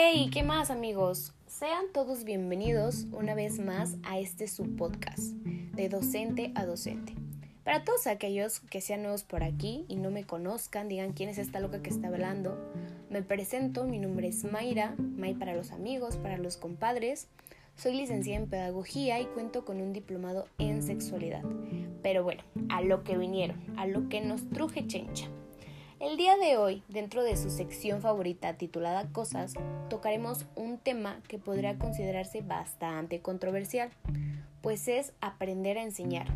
¡Hey! ¿Qué más amigos? Sean todos bienvenidos una vez más a este subpodcast de docente a docente. Para todos aquellos que sean nuevos por aquí y no me conozcan, digan quién es esta loca que está hablando, me presento, mi nombre es Mayra, May para los amigos, para los compadres. Soy licenciada en pedagogía y cuento con un diplomado en sexualidad. Pero bueno, a lo que vinieron, a lo que nos truje chencha. Día de hoy, dentro de su sección favorita titulada Cosas, tocaremos un tema que podría considerarse bastante controversial, pues es aprender a enseñar.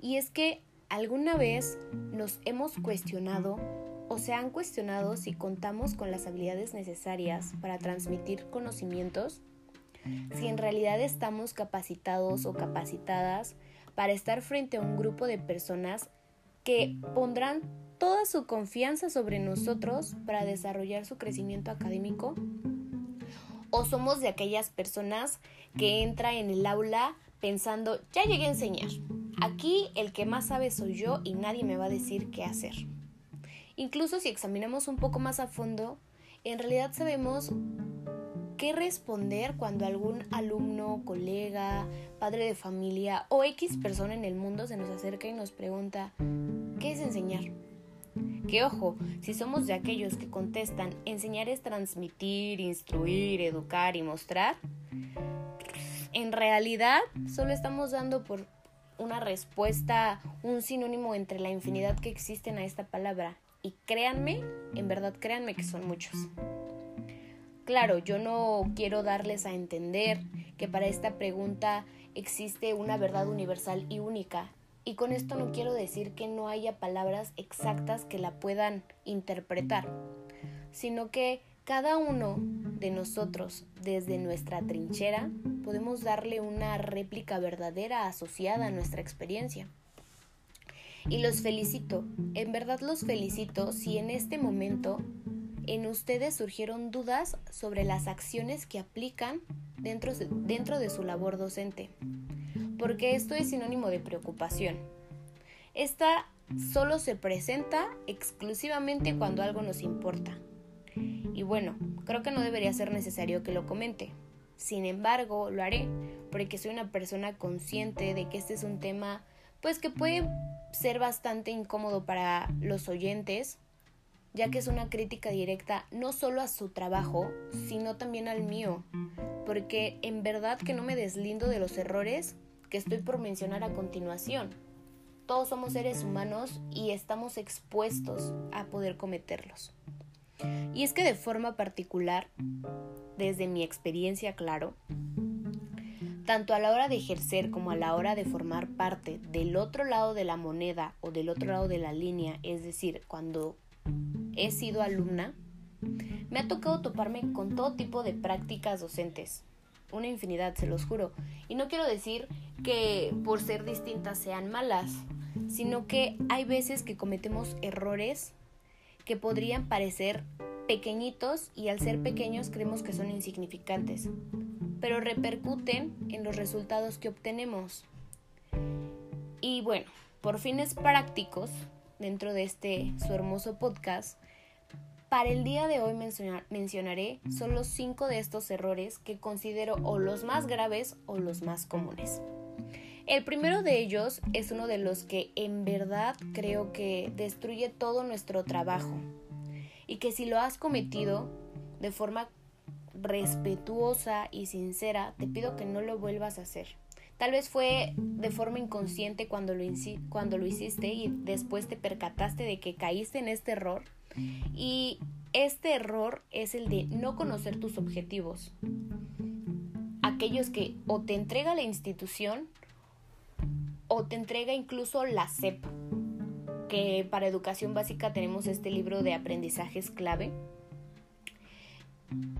Y es que alguna vez nos hemos cuestionado o se han cuestionado si contamos con las habilidades necesarias para transmitir conocimientos, si en realidad estamos capacitados o capacitadas para estar frente a un grupo de personas que pondrán toda su confianza sobre nosotros para desarrollar su crecimiento académico? ¿O somos de aquellas personas que entra en el aula pensando, ya llegué a enseñar, aquí el que más sabe soy yo y nadie me va a decir qué hacer? Incluso si examinamos un poco más a fondo, en realidad sabemos qué responder cuando algún alumno, colega, padre de familia o X persona en el mundo se nos acerca y nos pregunta, ¿qué es enseñar? Que ojo, si somos de aquellos que contestan, enseñar es transmitir, instruir, educar y mostrar, en realidad solo estamos dando por una respuesta, un sinónimo entre la infinidad que existen a esta palabra. Y créanme, en verdad créanme que son muchos. Claro, yo no quiero darles a entender que para esta pregunta existe una verdad universal y única y con esto no quiero decir que no haya palabras exactas que la puedan interpretar, sino que cada uno de nosotros, desde nuestra trinchera, podemos darle una réplica verdadera asociada a nuestra experiencia. Y los felicito, en verdad los felicito si en este momento en ustedes surgieron dudas sobre las acciones que aplican dentro, dentro de su labor docente porque esto es sinónimo de preocupación. Esta solo se presenta exclusivamente cuando algo nos importa. Y bueno, creo que no debería ser necesario que lo comente. Sin embargo, lo haré, porque soy una persona consciente de que este es un tema pues que puede ser bastante incómodo para los oyentes, ya que es una crítica directa no solo a su trabajo, sino también al mío, porque en verdad que no me deslindo de los errores que estoy por mencionar a continuación. Todos somos seres humanos y estamos expuestos a poder cometerlos. Y es que de forma particular, desde mi experiencia, claro, tanto a la hora de ejercer como a la hora de formar parte del otro lado de la moneda o del otro lado de la línea, es decir, cuando he sido alumna, me ha tocado toparme con todo tipo de prácticas docentes, una infinidad, se los juro. Y no quiero decir que por ser distintas sean malas, sino que hay veces que cometemos errores que podrían parecer pequeñitos y al ser pequeños creemos que son insignificantes, pero repercuten en los resultados que obtenemos. Y bueno, por fines prácticos, dentro de este su hermoso podcast, para el día de hoy mencionaré solo cinco de estos errores que considero o los más graves o los más comunes. El primero de ellos es uno de los que en verdad creo que destruye todo nuestro trabajo y que si lo has cometido de forma respetuosa y sincera, te pido que no lo vuelvas a hacer. Tal vez fue de forma inconsciente cuando lo, cuando lo hiciste y después te percataste de que caíste en este error y este error es el de no conocer tus objetivos. Aquellos que o te entrega la institución o te entrega incluso la SEP, que para educación básica tenemos este libro de aprendizajes clave.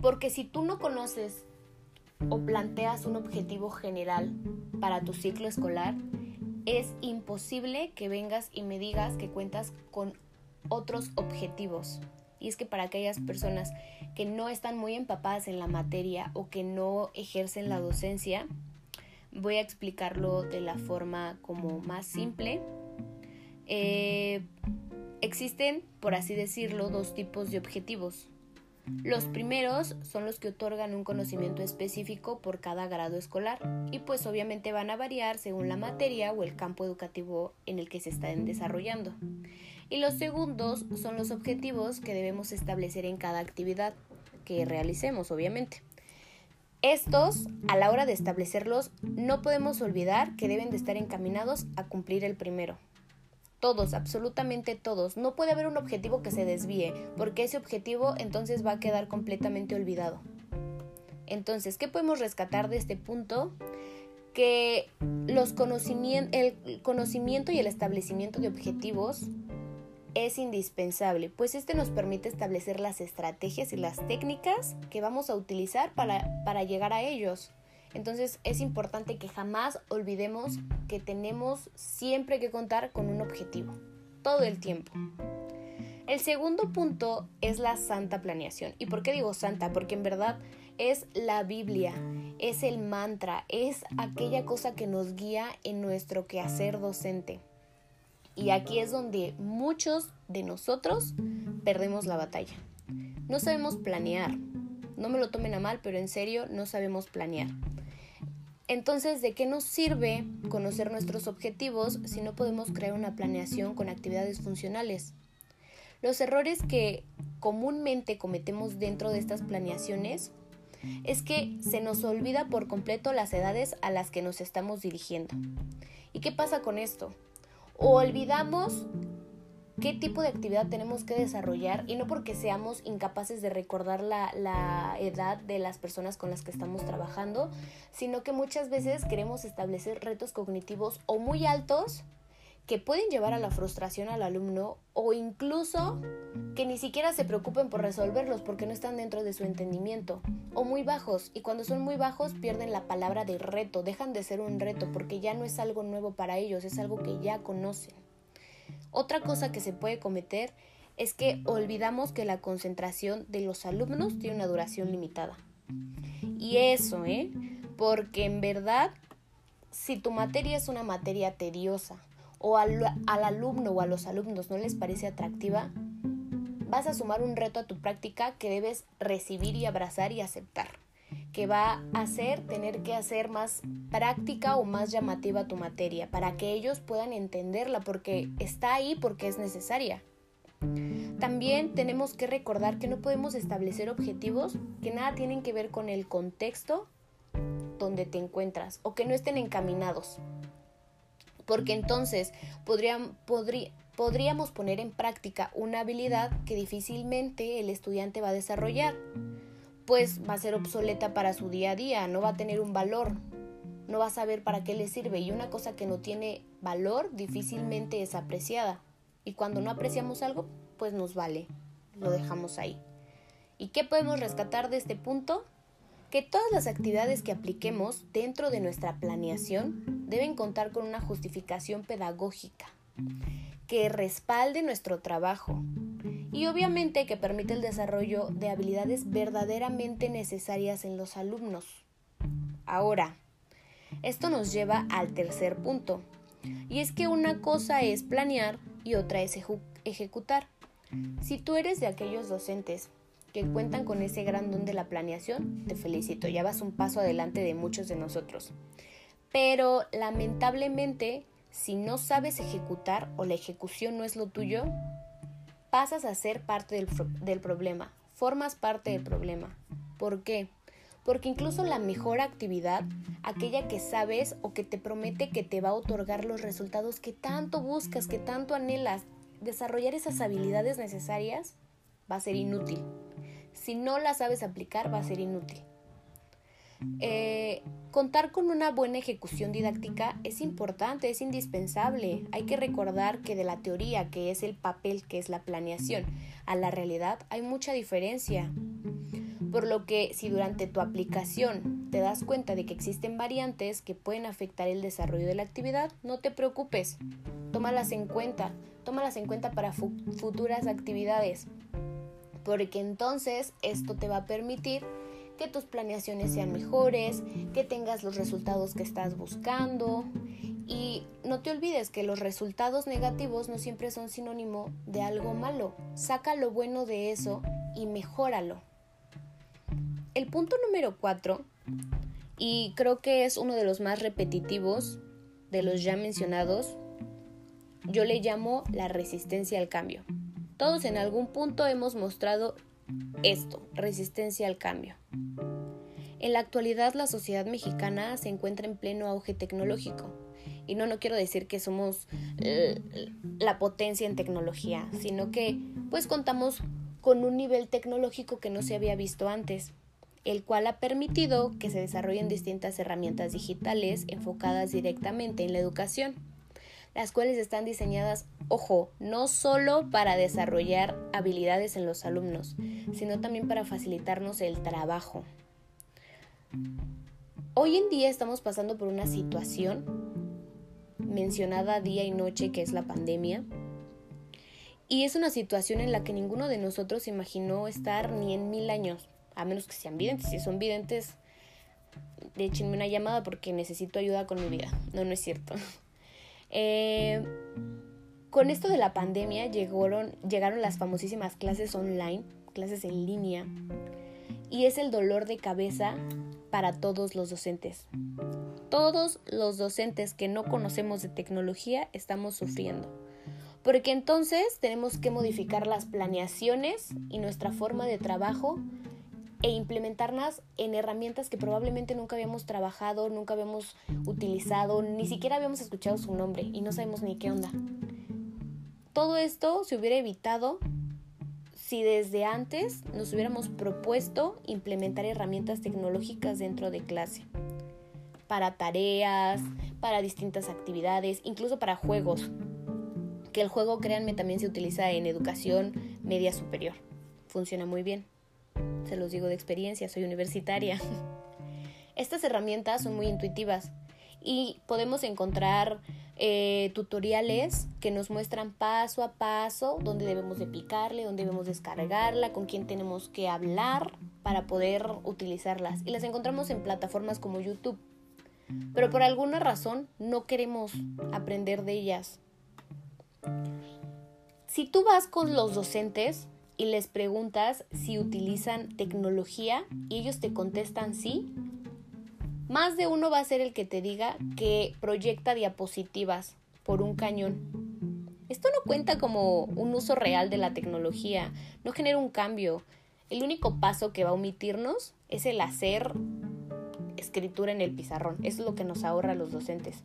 Porque si tú no conoces o planteas un objetivo general para tu ciclo escolar, es imposible que vengas y me digas que cuentas con otros objetivos. Y es que para aquellas personas que no están muy empapadas en la materia o que no ejercen la docencia, voy a explicarlo de la forma como más simple. Eh, existen, por así decirlo, dos tipos de objetivos. Los primeros son los que otorgan un conocimiento específico por cada grado escolar y pues obviamente van a variar según la materia o el campo educativo en el que se están desarrollando. Y los segundos son los objetivos que debemos establecer en cada actividad que realicemos, obviamente. Estos, a la hora de establecerlos, no podemos olvidar que deben de estar encaminados a cumplir el primero. Todos, absolutamente todos. No puede haber un objetivo que se desvíe, porque ese objetivo entonces va a quedar completamente olvidado. Entonces, ¿qué podemos rescatar de este punto? Que los el conocimiento y el establecimiento de objetivos es indispensable, pues este nos permite establecer las estrategias y las técnicas que vamos a utilizar para, para llegar a ellos. Entonces es importante que jamás olvidemos que tenemos siempre que contar con un objetivo, todo el tiempo. El segundo punto es la santa planeación. ¿Y por qué digo santa? Porque en verdad es la Biblia, es el mantra, es aquella cosa que nos guía en nuestro quehacer docente. Y aquí es donde muchos de nosotros perdemos la batalla. No sabemos planear. No me lo tomen a mal, pero en serio no sabemos planear. Entonces, ¿de qué nos sirve conocer nuestros objetivos si no podemos crear una planeación con actividades funcionales? Los errores que comúnmente cometemos dentro de estas planeaciones es que se nos olvida por completo las edades a las que nos estamos dirigiendo. ¿Y qué pasa con esto? O olvidamos qué tipo de actividad tenemos que desarrollar y no porque seamos incapaces de recordar la, edad de las personas con las que estamos trabajando, sino que muchas veces queremos establecer retos cognitivos o muy altos que pueden llevar a la frustración al alumno o incluso que ni siquiera se preocupen por resolverlos porque no están dentro de su entendimiento o muy bajos y cuando son muy bajos pierden la palabra de reto, dejan de ser un reto porque ya no es algo nuevo para ellos, es algo que ya conocen. Otra cosa que se puede cometer es que olvidamos que la concentración de los alumnos tiene una duración limitada. Y eso, ¿eh? Porque en verdad, si tu materia es una materia tediosa o al, al alumno o a los alumnos no les parece atractiva, vas a sumar un reto a tu práctica que debes recibir y abrazar y aceptar que va a hacer tener que hacer más práctica o más llamativa tu materia para que ellos puedan entenderla porque está ahí porque es necesaria. También tenemos que recordar que no podemos establecer objetivos que nada tienen que ver con el contexto donde te encuentras o que no estén encaminados. Porque entonces podríamos poner en práctica una habilidad que difícilmente el estudiante va a desarrollar pues va a ser obsoleta para su día a día, no va a tener un valor, no va a saber para qué le sirve y una cosa que no tiene valor difícilmente es apreciada. Y cuando no apreciamos algo, pues nos vale, lo dejamos ahí. ¿Y qué podemos rescatar de este punto? Que todas las actividades que apliquemos dentro de nuestra planeación deben contar con una justificación pedagógica que respalde nuestro trabajo, y obviamente que permite el desarrollo de habilidades verdaderamente necesarias en los alumnos. Ahora, esto nos lleva al tercer punto, y es que una cosa es planear y otra es ejecutar. Si tú eres de aquellos docentes que cuentan con ese gran don de la planeación, te felicito, ya vas un paso adelante de muchos de nosotros. Pero lamentablemente, si no sabes ejecutar o la ejecución no es lo tuyo, pasas a ser parte del, del problema, formas parte del problema. ¿Por qué? Porque incluso la mejor actividad, aquella que sabes o que te promete que te va a otorgar los resultados que tanto buscas, que tanto anhelas, desarrollar esas habilidades necesarias, va a ser inútil. Si no la sabes aplicar, va a ser inútil. Eh, contar con una buena ejecución didáctica es importante, es indispensable. Hay que recordar que de la teoría, que es el papel, que es la planeación, a la realidad hay mucha diferencia. Por lo que si durante tu aplicación te das cuenta de que existen variantes que pueden afectar el desarrollo de la actividad, no te preocupes, tómalas en cuenta, tómalas en cuenta para futuras actividades, porque entonces esto te va a permitir que tus planeaciones sean mejores, que tengas los resultados que estás buscando. Y no te olvides que los resultados negativos no siempre son sinónimo de algo malo. Saca lo bueno de eso y mejóralo. El punto número cuatro, y creo que es uno de los más repetitivos de los ya mencionados, yo le llamo la resistencia al cambio. Todos en algún punto hemos mostrado esto, resistencia al cambio. En la actualidad la sociedad mexicana se encuentra en pleno auge tecnológico. Y no, no quiero decir que somos eh, la potencia en tecnología, sino que pues contamos con un nivel tecnológico que no se había visto antes, el cual ha permitido que se desarrollen distintas herramientas digitales enfocadas directamente en la educación, las cuales están diseñadas, ojo, no solo para desarrollar habilidades en los alumnos, sino también para facilitarnos el trabajo. Hoy en día estamos pasando por una situación mencionada día y noche que es la pandemia. Y es una situación en la que ninguno de nosotros imaginó estar ni en mil años, a menos que sean videntes. Si son videntes, échenme una llamada porque necesito ayuda con mi vida. No, no es cierto. Eh, con esto de la pandemia llegaron, llegaron las famosísimas clases online, clases en línea, y es el dolor de cabeza para todos los docentes. Todos los docentes que no conocemos de tecnología estamos sufriendo. Porque entonces tenemos que modificar las planeaciones y nuestra forma de trabajo e implementarlas en herramientas que probablemente nunca habíamos trabajado, nunca habíamos utilizado, ni siquiera habíamos escuchado su nombre y no sabemos ni qué onda. Todo esto se hubiera evitado si desde antes nos hubiéramos propuesto implementar herramientas tecnológicas dentro de clase, para tareas, para distintas actividades, incluso para juegos, que el juego, créanme, también se utiliza en educación media superior. Funciona muy bien. Se los digo de experiencia, soy universitaria. Estas herramientas son muy intuitivas y podemos encontrar eh, tutoriales que nos muestran paso a paso dónde debemos de picarle, dónde debemos descargarla, con quién tenemos que hablar para poder utilizarlas. Y las encontramos en plataformas como YouTube. Pero por alguna razón no queremos aprender de ellas. Si tú vas con los docentes y les preguntas si utilizan tecnología y ellos te contestan sí, más de uno va a ser el que te diga que proyecta diapositivas por un cañón. Esto no cuenta como un uso real de la tecnología, no genera un cambio. El único paso que va a omitirnos es el hacer escritura en el pizarrón. Eso es lo que nos ahorra a los docentes.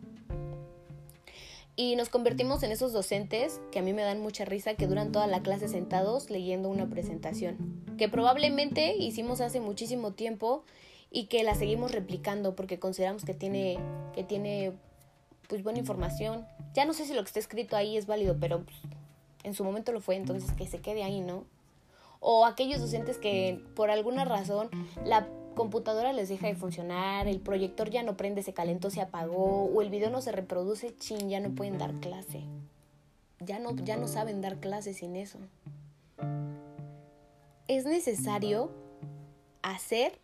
Y nos convertimos en esos docentes que a mí me dan mucha risa, que duran toda la clase sentados leyendo una presentación, que probablemente hicimos hace muchísimo tiempo y que la seguimos replicando porque consideramos que tiene, que tiene pues buena información. Ya no sé si lo que está escrito ahí es válido, pero pues, en su momento lo fue, entonces que se quede ahí, ¿no? O aquellos docentes que por alguna razón la computadora les deja de funcionar, el proyector ya no prende, se calentó, se apagó, o el video no se reproduce, chin, ya no pueden dar clase. Ya no, ya no saben dar clase sin eso. Es necesario hacer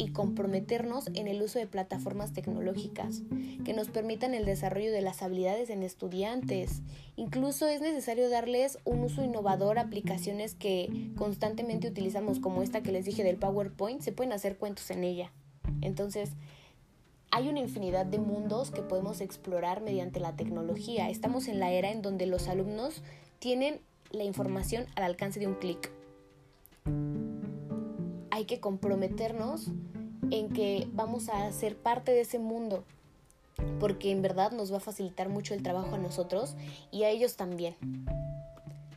y comprometernos en el uso de plataformas tecnológicas que nos permitan el desarrollo de las habilidades en estudiantes. Incluso es necesario darles un uso innovador a aplicaciones que constantemente utilizamos, como esta que les dije del PowerPoint, se pueden hacer cuentos en ella. Entonces, hay una infinidad de mundos que podemos explorar mediante la tecnología. Estamos en la era en donde los alumnos tienen la información al alcance de un clic hay que comprometernos en que vamos a ser parte de ese mundo, porque en verdad nos va a facilitar mucho el trabajo a nosotros y a ellos también.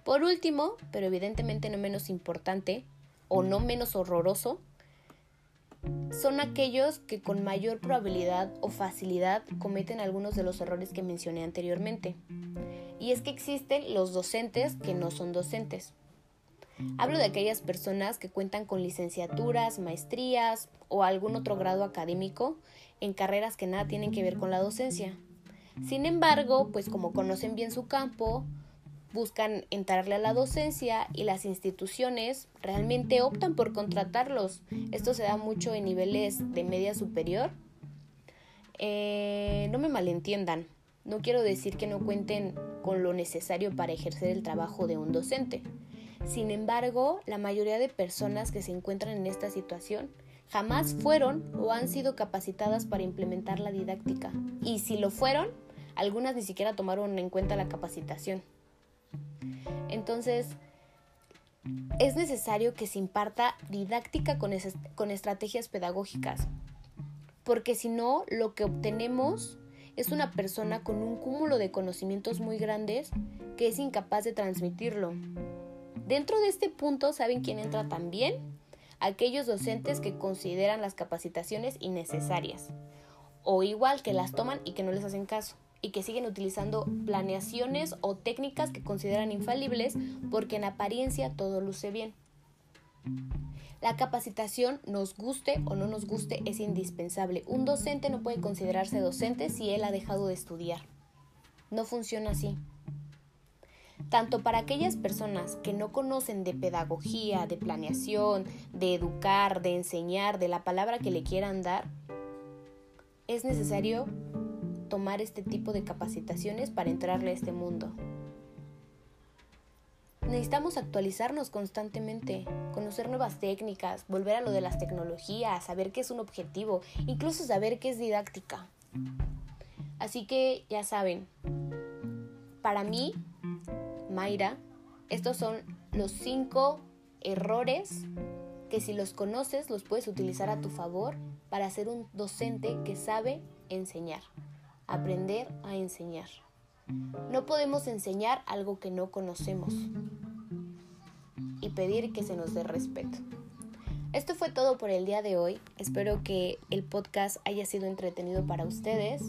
Por último, pero evidentemente no menos importante o no menos horroroso, son aquellos que con mayor probabilidad o facilidad cometen algunos de los errores que mencioné anteriormente. Y es que existen los docentes que no son docentes. Hablo de aquellas personas que cuentan con licenciaturas, maestrías o algún otro grado académico en carreras que nada tienen que ver con la docencia. Sin embargo, pues como conocen bien su campo, buscan entrarle a la docencia y las instituciones realmente optan por contratarlos. Esto se da mucho en niveles de media superior. Eh, no me malentiendan, no quiero decir que no cuenten con lo necesario para ejercer el trabajo de un docente. Sin embargo, la mayoría de personas que se encuentran en esta situación jamás fueron o han sido capacitadas para implementar la didáctica. Y si lo fueron, algunas ni siquiera tomaron en cuenta la capacitación. Entonces, es necesario que se imparta didáctica con, estrategias pedagógicas, porque si no, lo que obtenemos es una persona con un cúmulo de conocimientos muy grandes que es incapaz de transmitirlo. Dentro de este punto, ¿saben quién entra también? Aquellos docentes que consideran las capacitaciones innecesarias, o igual que las toman y que no les hacen caso y que siguen utilizando planeaciones o técnicas que consideran infalibles porque en apariencia todo luce bien. La capacitación, nos guste o no nos guste, es indispensable. Un docente no puede considerarse docente si él ha dejado de estudiar. No funciona así. Tanto para aquellas personas que no conocen de pedagogía, de planeación, de educar, de enseñar, de la palabra que le quieran dar, es necesario tomar este tipo de capacitaciones para entrarle a este mundo. Necesitamos actualizarnos constantemente, conocer nuevas técnicas, volver a lo de las tecnologías, saber qué es un objetivo, incluso saber qué es didáctica. Así que ya saben, para mí, Mayra, estos son los cinco errores que si los conoces los puedes utilizar a tu favor para ser un docente que sabe enseñar aprender a enseñar. No podemos enseñar algo que no conocemos y pedir que se nos dé respeto. Esto fue todo por el día de hoy. Espero que el podcast haya sido entretenido para ustedes.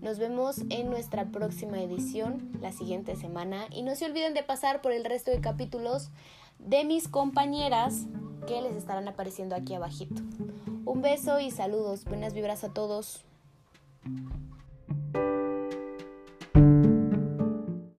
Nos vemos en nuestra próxima edición la siguiente semana y no se olviden de pasar por el resto de capítulos de mis compañeras que les estarán apareciendo aquí abajito. Un beso y saludos. Buenas vibras a todos.